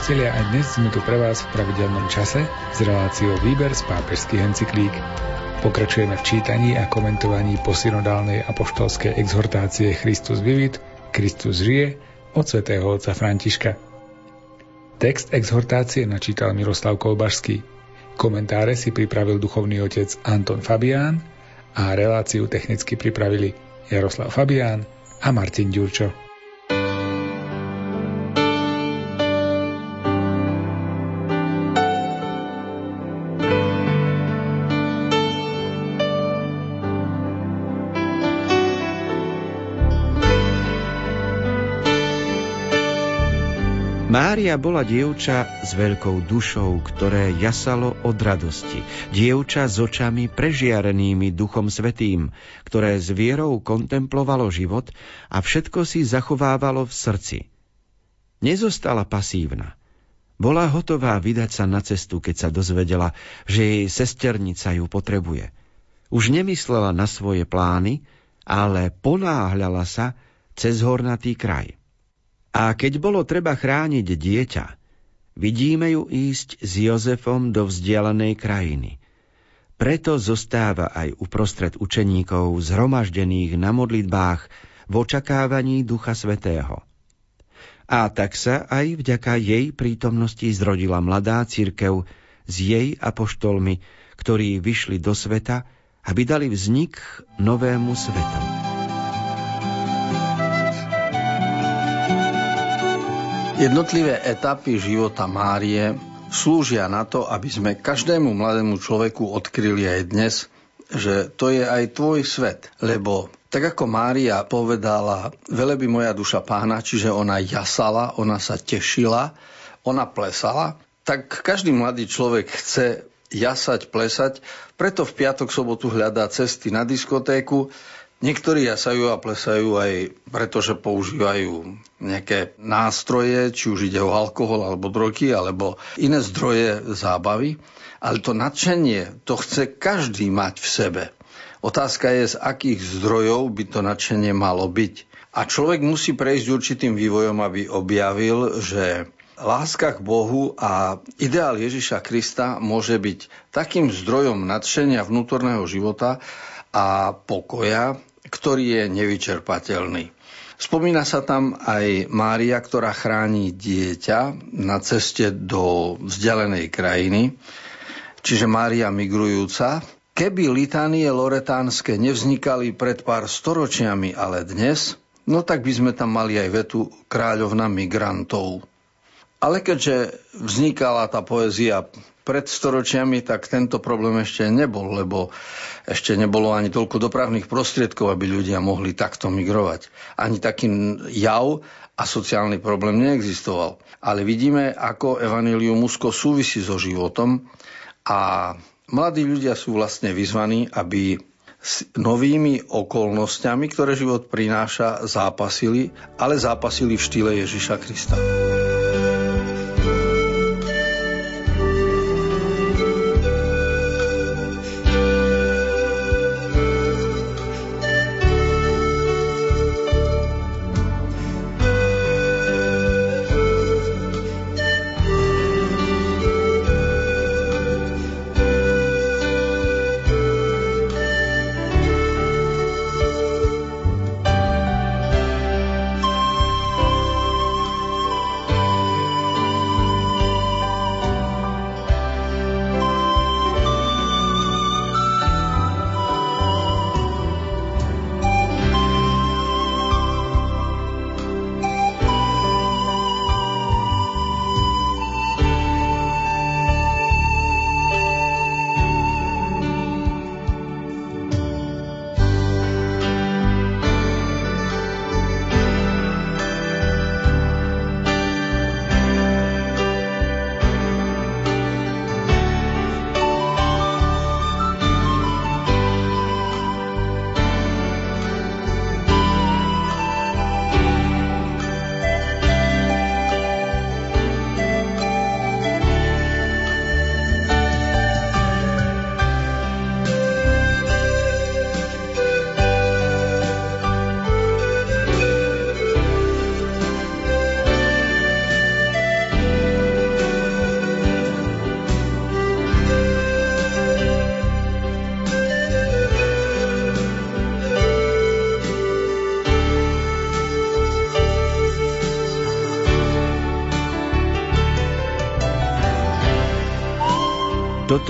priatelia, aj dnes sme tu pre vás v pravidelnom čase s reláciou Výber z pápežských encyklík. Pokračujeme v čítaní a komentovaní posynodálnej apoštolskej exhortácie Christus vivit, Kristus žije od svätého otca Františka. Text exhortácie načítal Miroslav Kolbašský. Komentáre si pripravil duchovný otec Anton Fabián a reláciu technicky pripravili Jaroslav Fabián a Martin Ďurčo. Mária bola dievča s veľkou dušou, ktoré jasalo od radosti. Dievča s očami prežiarenými Duchom Svetým, ktoré s vierou kontemplovalo život a všetko si zachovávalo v srdci. Nezostala pasívna. Bola hotová vydať sa na cestu, keď sa dozvedela, že jej sesternica ju potrebuje. Už nemyslela na svoje plány, ale ponáhľala sa cez hornatý kraj. A keď bolo treba chrániť dieťa, vidíme ju ísť s Jozefom do vzdialenej krajiny. Preto zostáva aj uprostred učeníkov zhromaždených na modlitbách v očakávaní Ducha Svetého. A tak sa aj vďaka jej prítomnosti zrodila mladá církev s jej apoštolmi, ktorí vyšli do sveta, aby dali vznik novému svetu. Jednotlivé etapy života Márie slúžia na to, aby sme každému mladému človeku odkryli aj dnes, že to je aj tvoj svet. Lebo tak ako Mária povedala, vele by moja duša pána, čiže ona jasala, ona sa tešila, ona plesala, tak každý mladý človek chce jasať, plesať, preto v piatok, sobotu hľadá cesty na diskotéku, Niektorí jasajú a plesajú aj preto, že používajú nejaké nástroje, či už ide o alkohol alebo drogy, alebo iné zdroje zábavy. Ale to nadšenie, to chce každý mať v sebe. Otázka je, z akých zdrojov by to nadšenie malo byť. A človek musí prejsť určitým vývojom, aby objavil, že láska k Bohu a ideál Ježiša Krista môže byť takým zdrojom nadšenia vnútorného života a pokoja, ktorý je nevyčerpateľný. Spomína sa tam aj Mária, ktorá chráni dieťa na ceste do vzdialenej krajiny, čiže Mária migrujúca. Keby litánie loretánske nevznikali pred pár storočiami, ale dnes, no tak by sme tam mali aj vetu kráľovna migrantov. Ale keďže vznikala tá poézia pred storočiami, tak tento problém ešte nebol, lebo ešte nebolo ani toľko dopravných prostriedkov, aby ľudia mohli takto migrovať. Ani taký jav a sociálny problém neexistoval. Ale vidíme, ako Evangelium úzko súvisí so životom a mladí ľudia sú vlastne vyzvaní, aby s novými okolnostiami, ktoré život prináša, zápasili, ale zápasili v štýle Ježiša Krista.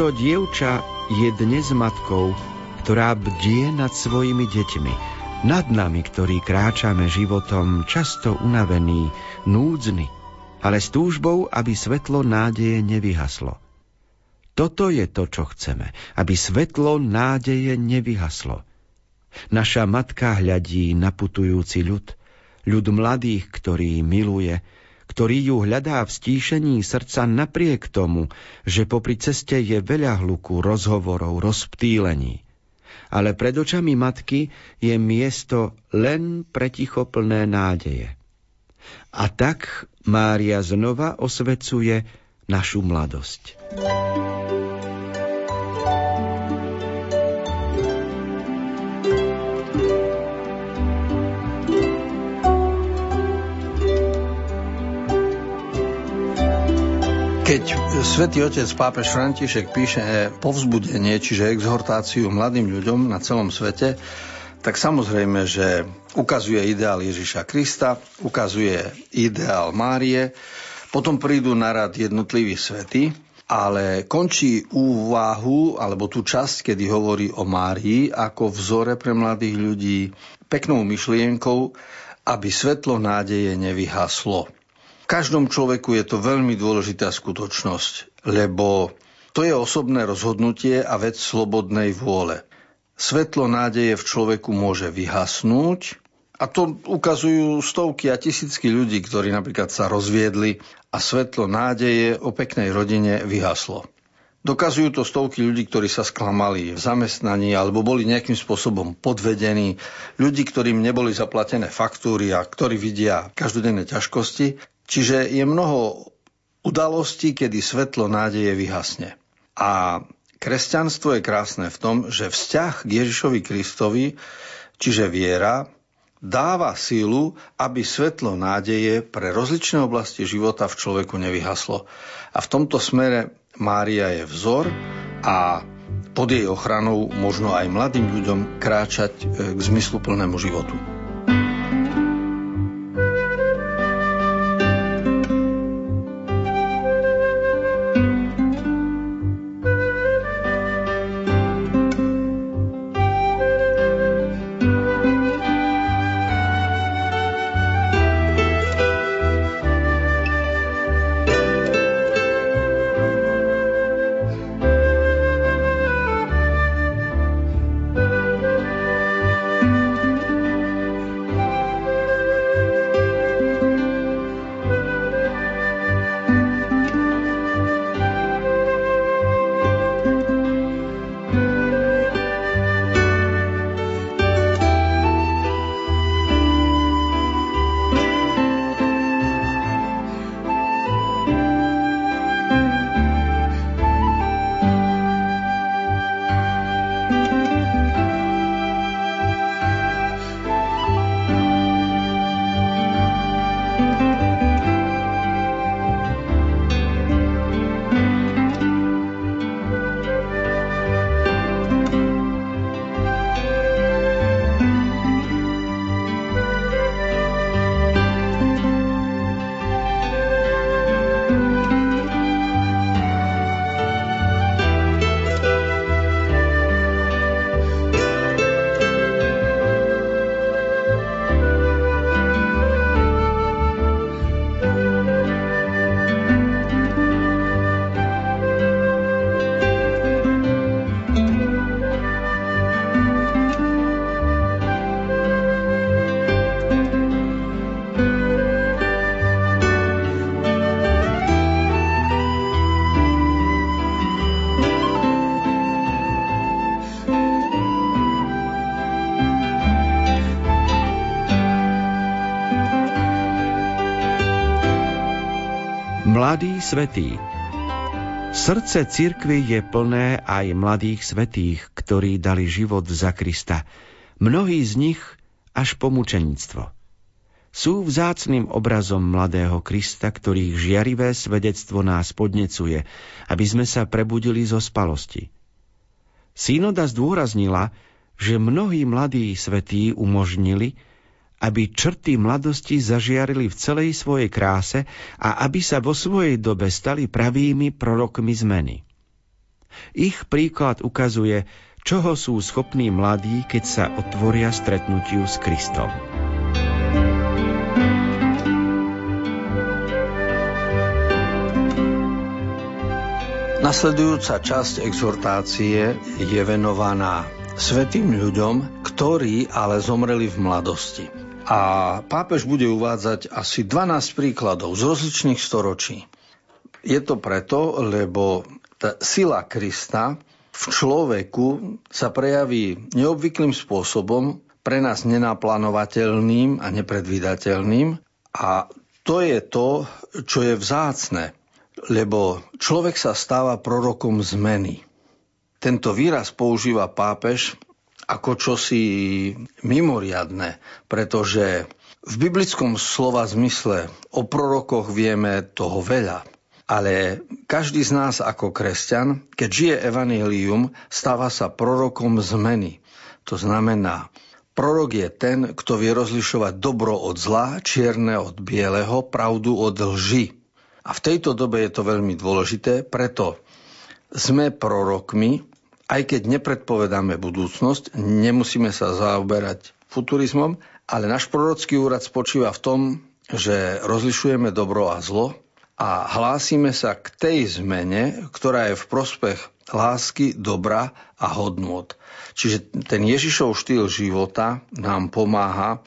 Toto dievča je dnes matkou, ktorá bdie nad svojimi deťmi, nad nami, ktorí kráčame životom často unavení, núdzny, ale s túžbou, aby svetlo nádeje nevyhaslo. Toto je to, čo chceme, aby svetlo nádeje nevyhaslo. Naša matka hľadí na putujúci ľud, ľud mladých, ktorý miluje, ktorý ju hľadá v stíšení srdca napriek tomu, že popri ceste je veľa hluku, rozhovorov, rozptýlení. Ale pred očami matky je miesto len pretichoplné nádeje. A tak Mária znova osvecuje našu mladosť. Keď svätý otec pápež František píše povzbudenie, čiže exhortáciu mladým ľuďom na celom svete, tak samozrejme, že ukazuje ideál Ježiša Krista, ukazuje ideál Márie, potom prídu na rad jednotliví svety, ale končí úvahu, alebo tú časť, kedy hovorí o Márii ako vzore pre mladých ľudí, peknou myšlienkou, aby svetlo nádeje nevyhaslo každom človeku je to veľmi dôležitá skutočnosť, lebo to je osobné rozhodnutie a vec slobodnej vôle. Svetlo nádeje v človeku môže vyhasnúť a to ukazujú stovky a tisícky ľudí, ktorí napríklad sa rozviedli a svetlo nádeje o peknej rodine vyhaslo. Dokazujú to stovky ľudí, ktorí sa sklamali v zamestnaní alebo boli nejakým spôsobom podvedení, ľudí, ktorým neboli zaplatené faktúry a ktorí vidia každodenné ťažkosti Čiže je mnoho udalostí, kedy svetlo nádeje vyhasne. A kresťanstvo je krásne v tom, že vzťah k Ježišovi Kristovi, čiže viera, dáva sílu, aby svetlo nádeje pre rozličné oblasti života v človeku nevyhaslo. A v tomto smere Mária je vzor a pod jej ochranou možno aj mladým ľuďom kráčať k zmysluplnému životu. Mladý svetý Srdce cirkvy je plné aj mladých svetých, ktorí dali život za Krista. Mnohí z nich až po mučenictvo. Sú vzácným obrazom mladého Krista, ktorých žiarivé svedectvo nás podnecuje, aby sme sa prebudili zo spalosti. Synoda zdôraznila, že mnohí mladí svetí umožnili, aby črty mladosti zažiarili v celej svojej kráse a aby sa vo svojej dobe stali pravými prorokmi zmeny. Ich príklad ukazuje, čoho sú schopní mladí, keď sa otvoria stretnutiu s Kristom. Nasledujúca časť exhortácie je venovaná svetým ľuďom, ktorí ale zomreli v mladosti. A pápež bude uvádzať asi 12 príkladov z rozličných storočí. Je to preto, lebo tá sila Krista v človeku sa prejaví neobvyklým spôsobom, pre nás nenaplánovateľným a nepredvídateľným. A to je to, čo je vzácne lebo človek sa stáva prorokom zmeny. Tento výraz používa pápež ako čosi mimoriadne, pretože v biblickom slova zmysle o prorokoch vieme toho veľa. Ale každý z nás ako kresťan, keď žije evanílium, stáva sa prorokom zmeny. To znamená, prorok je ten, kto vie rozlišovať dobro od zla, čierne od bieleho, pravdu od lži. A v tejto dobe je to veľmi dôležité, preto sme prorokmi, aj keď nepredpovedáme budúcnosť, nemusíme sa zaoberať futurizmom, ale náš prorocký úrad spočíva v tom, že rozlišujeme dobro a zlo a hlásime sa k tej zmene, ktorá je v prospech lásky, dobra a hodnôt. Čiže ten Ježišov štýl života nám pomáha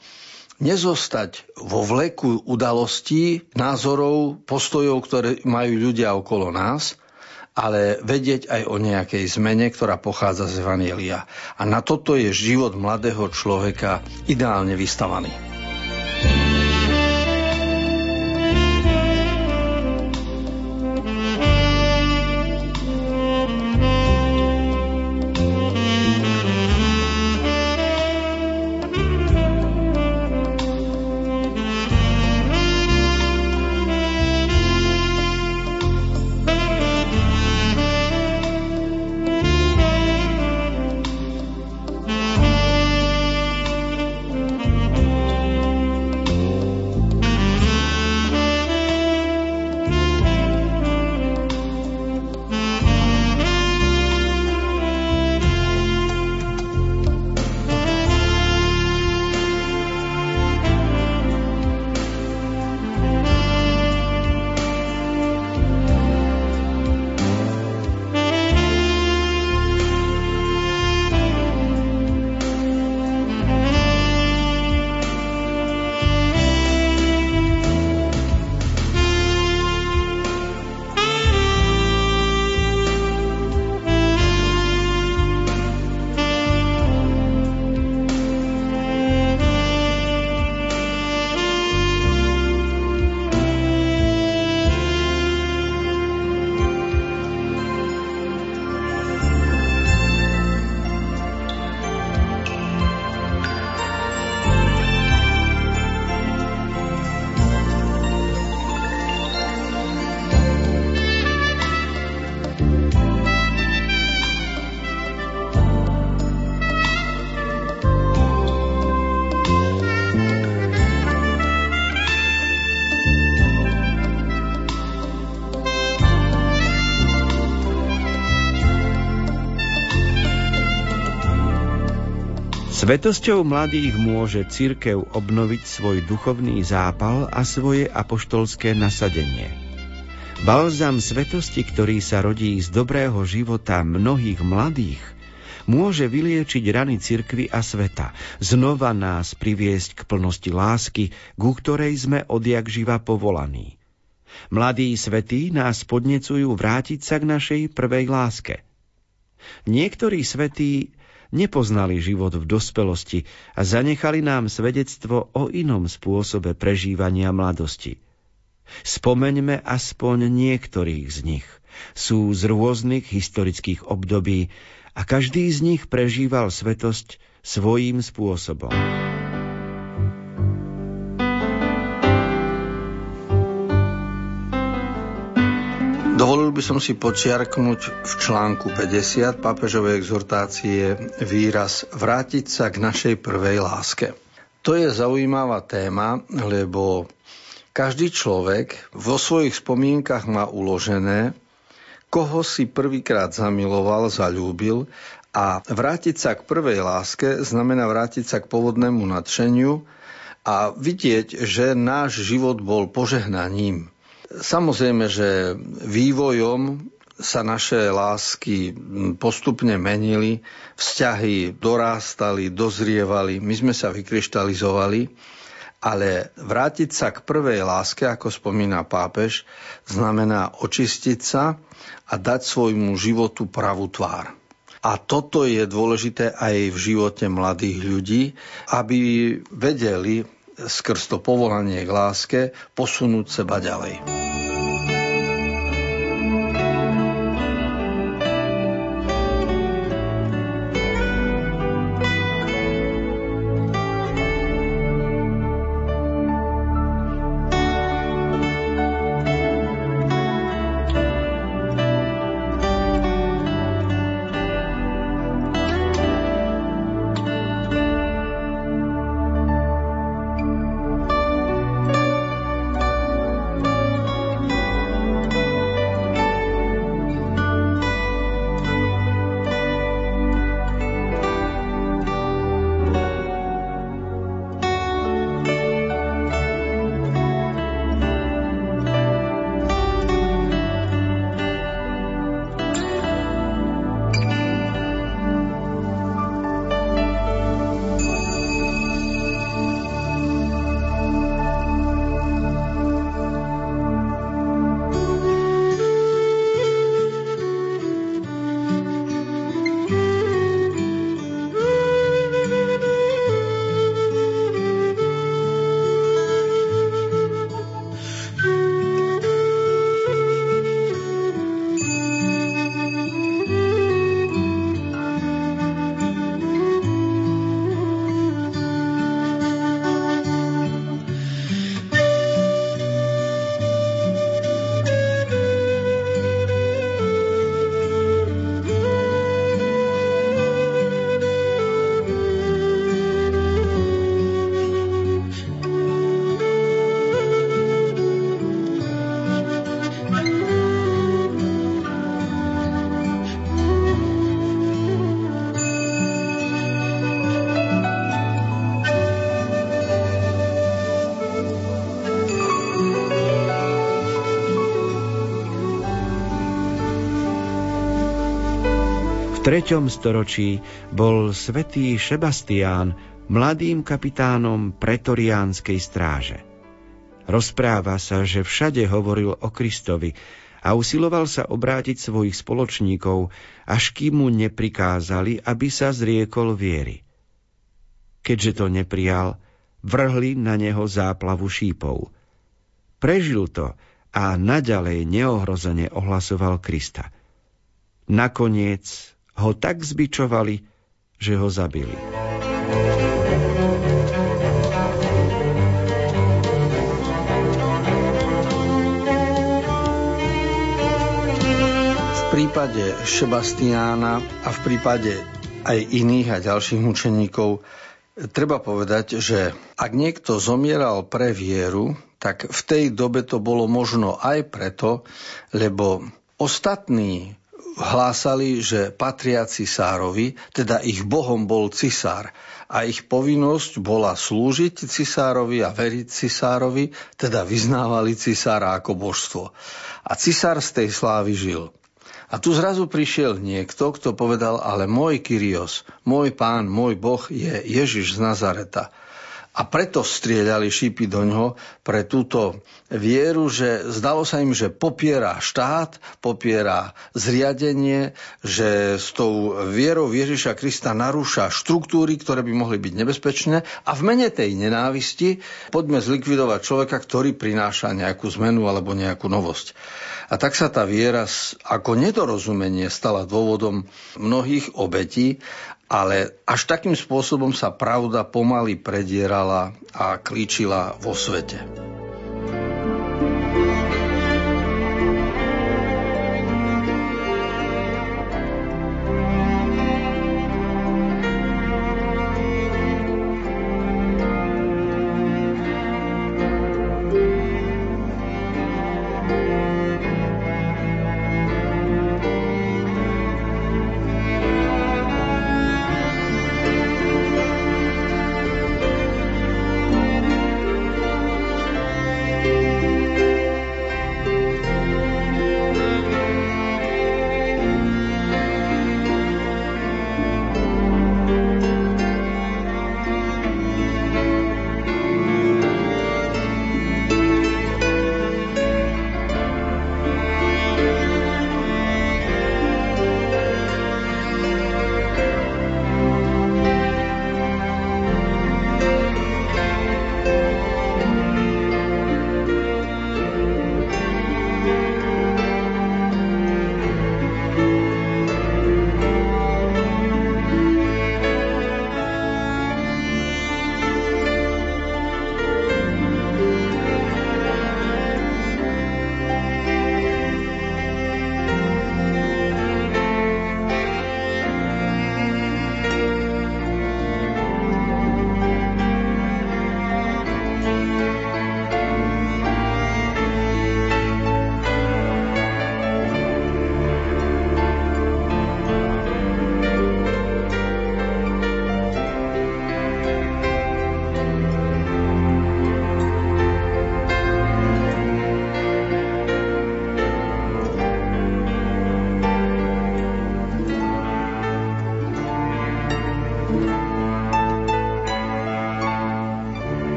nezostať vo vleku udalostí, názorov, postojov, ktoré majú ľudia okolo nás, ale vedieť aj o nejakej zmene, ktorá pochádza z Evanielia. A na toto je život mladého človeka ideálne vystavaný. Svetosťou mladých môže cirkev obnoviť svoj duchovný zápal a svoje apoštolské nasadenie. Balzam svetosti, ktorý sa rodí z dobrého života mnohých mladých, môže vyliečiť rany cirkvy a sveta, znova nás priviesť k plnosti lásky, ku ktorej sme odjak živa povolaní. Mladí svetí nás podnecujú vrátiť sa k našej prvej láske. Niektorí svetí nepoznali život v dospelosti a zanechali nám svedectvo o inom spôsobe prežívania mladosti. Spomeňme aspoň niektorých z nich. Sú z rôznych historických období a každý z nich prežíval svetosť svojím spôsobom. Dovolil by som si počiarknúť v článku 50 pápežovej exhortácie výraz vrátiť sa k našej prvej láske. To je zaujímavá téma, lebo každý človek vo svojich spomienkach má uložené, koho si prvýkrát zamiloval, zalúbil a vrátiť sa k prvej láske znamená vrátiť sa k pôvodnému nadšeniu a vidieť, že náš život bol požehnaním. Samozrejme, že vývojom sa naše lásky postupne menili, vzťahy dorástali, dozrievali, my sme sa vykryštalizovali, ale vrátiť sa k prvej láske, ako spomína pápež, znamená očistiť sa a dať svojmu životu pravú tvár. A toto je dôležité aj v živote mladých ľudí, aby vedeli skrz to povolanie k láske posunúť seba ďalej. Treťom storočí bol svätý Šebastián mladým kapitánom pretoriánskej stráže. Rozpráva sa, že všade hovoril o Kristovi a usiloval sa obrátiť svojich spoločníkov, až kým mu neprikázali, aby sa zriekol viery. Keďže to neprijal, vrhli na neho záplavu šípov. Prežil to a naďalej neohrozene ohlasoval Krista. Nakoniec ho tak zbičovali, že ho zabili. V prípade Šebastiána a v prípade aj iných a ďalších mučeníkov treba povedať, že ak niekto zomieral pre vieru, tak v tej dobe to bolo možno aj preto, lebo ostatní hlásali, že patria cisárovi, teda ich bohom bol cisár a ich povinnosť bola slúžiť cisárovi a veriť cisárovi, teda vyznávali cisára ako božstvo. A cisár z tej slávy žil. A tu zrazu prišiel niekto, kto povedal, ale môj Kyrios, môj pán, môj boh je Ježiš z Nazareta. A preto strieľali šípy do ňoho pre túto vieru, že zdalo sa im, že popiera štát, popiera zriadenie, že s tou vierou Ježiša Krista narúša štruktúry, ktoré by mohli byť nebezpečné a v mene tej nenávisti poďme zlikvidovať človeka, ktorý prináša nejakú zmenu alebo nejakú novosť. A tak sa tá viera ako nedorozumenie stala dôvodom mnohých obetí ale až takým spôsobom sa pravda pomaly predierala a klíčila vo svete.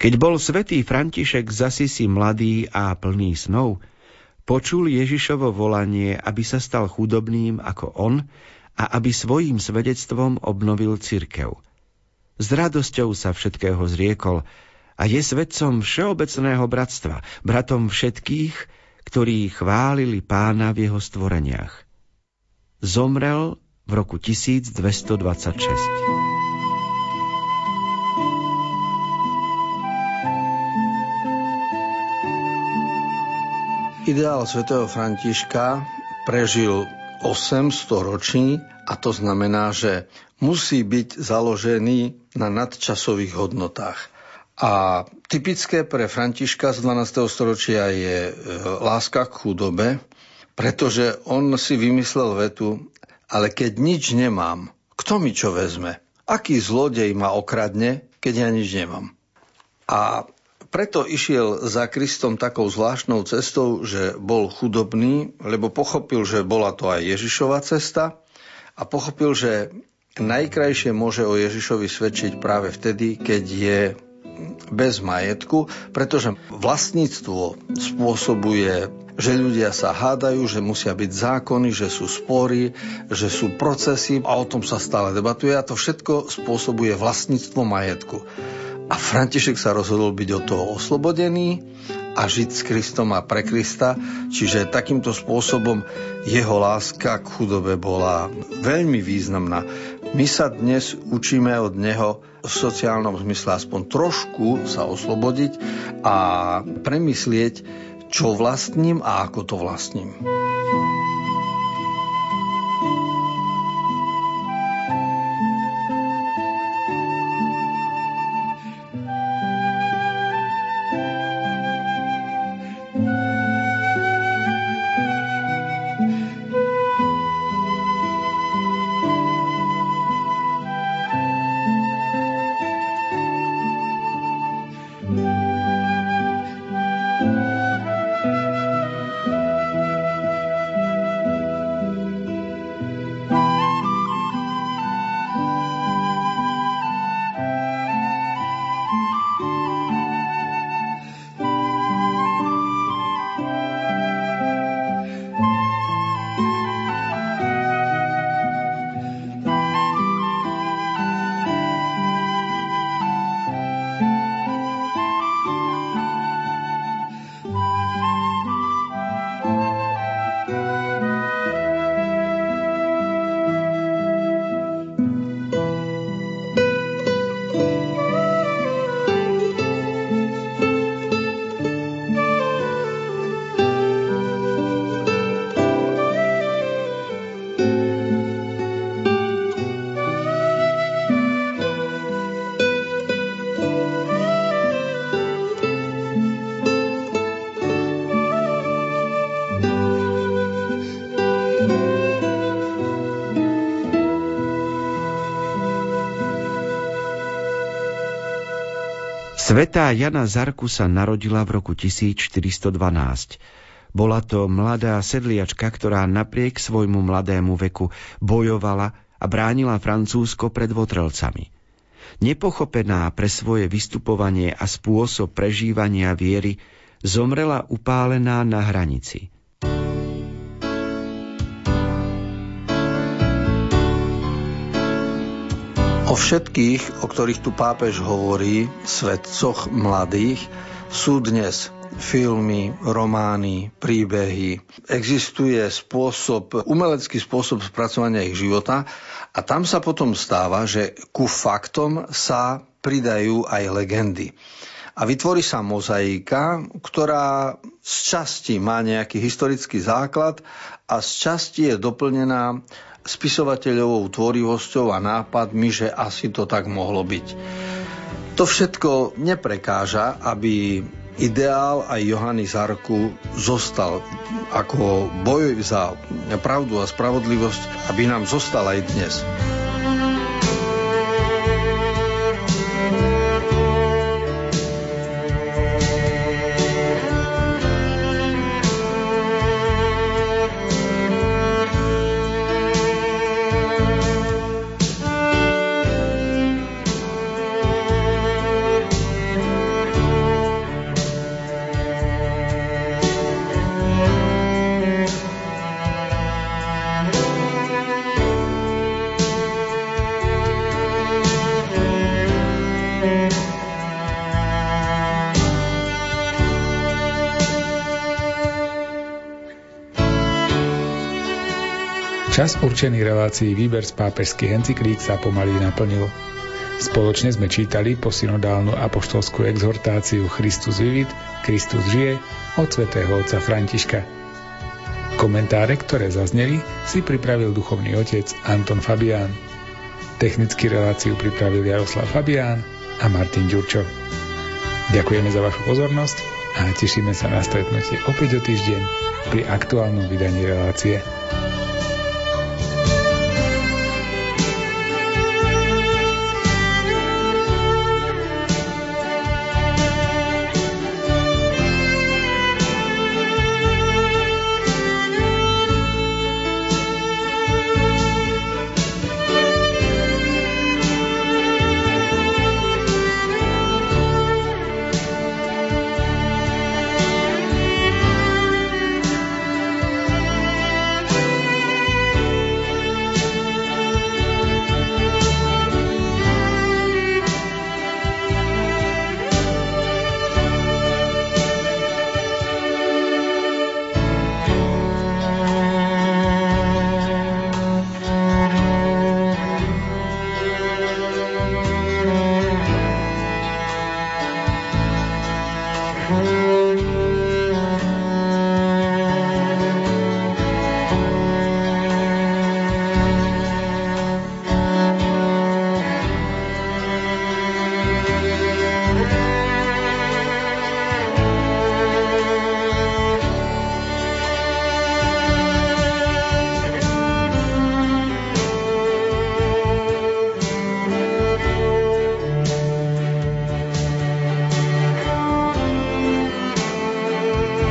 Keď bol svätý František z Asisi mladý a plný snov, počul Ježišovo volanie, aby sa stal chudobným ako on a aby svojim svedectvom obnovil cirkev. S radosťou sa všetkého zriekol a je svedcom všeobecného bratstva, bratom všetkých, ktorí chválili pána v jeho stvoreniach. Zomrel v roku 1226. Ideál svätého Františka prežil 800 roční a to znamená, že musí byť založený na nadčasových hodnotách. A typické pre Františka z 12. storočia je e, láska k chudobe, pretože on si vymyslel vetu, ale keď nič nemám, kto mi čo vezme? Aký zlodej ma okradne, keď ja nič nemám? A preto išiel za Kristom takou zvláštnou cestou, že bol chudobný, lebo pochopil, že bola to aj Ježišova cesta a pochopil, že najkrajšie môže o Ježišovi svedčiť práve vtedy, keď je bez majetku, pretože vlastníctvo spôsobuje, že ľudia sa hádajú, že musia byť zákony, že sú spory, že sú procesy a o tom sa stále debatuje a to všetko spôsobuje vlastníctvo majetku. A František sa rozhodol byť od toho oslobodený a žiť s Kristom a pre Krista, čiže takýmto spôsobom jeho láska k chudobe bola veľmi významná. My sa dnes učíme od neho v sociálnom zmysle aspoň trošku sa oslobodiť a premyslieť, čo vlastním a ako to vlastním. Svetá Jana Zarku sa narodila v roku 1412. Bola to mladá sedliačka, ktorá napriek svojmu mladému veku bojovala a bránila Francúzsko pred votrelcami. Nepochopená pre svoje vystupovanie a spôsob prežívania viery, zomrela upálená na hranici. O všetkých, o ktorých tu pápež hovorí, svetcoch mladých, sú dnes filmy, romány, príbehy. Existuje spôsob, umelecký spôsob spracovania ich života a tam sa potom stáva, že ku faktom sa pridajú aj legendy. A vytvorí sa mozaika, ktorá z časti má nejaký historický základ a z časti je doplnená spisovateľovou tvorivosťou a nápadmi, že asi to tak mohlo byť. To všetko neprekáža, aby ideál aj Johany Zarku zostal ako boj za pravdu a spravodlivosť, aby nám zostal aj dnes. Čas určený relácií výber z pápežských encyklík sa pomaly naplnil. Spoločne sme čítali posynodálnu apoštolskú exhortáciu Christus vivit, Kristus žije od svätého otca Františka. Komentáre, ktoré zazneli, si pripravil duchovný otec Anton Fabián. Technicky reláciu pripravil Jaroslav Fabián a Martin Ďurčo. Ďakujeme za vašu pozornosť a tešíme sa na stretnutie opäť o týždeň pri aktuálnom vydaní relácie.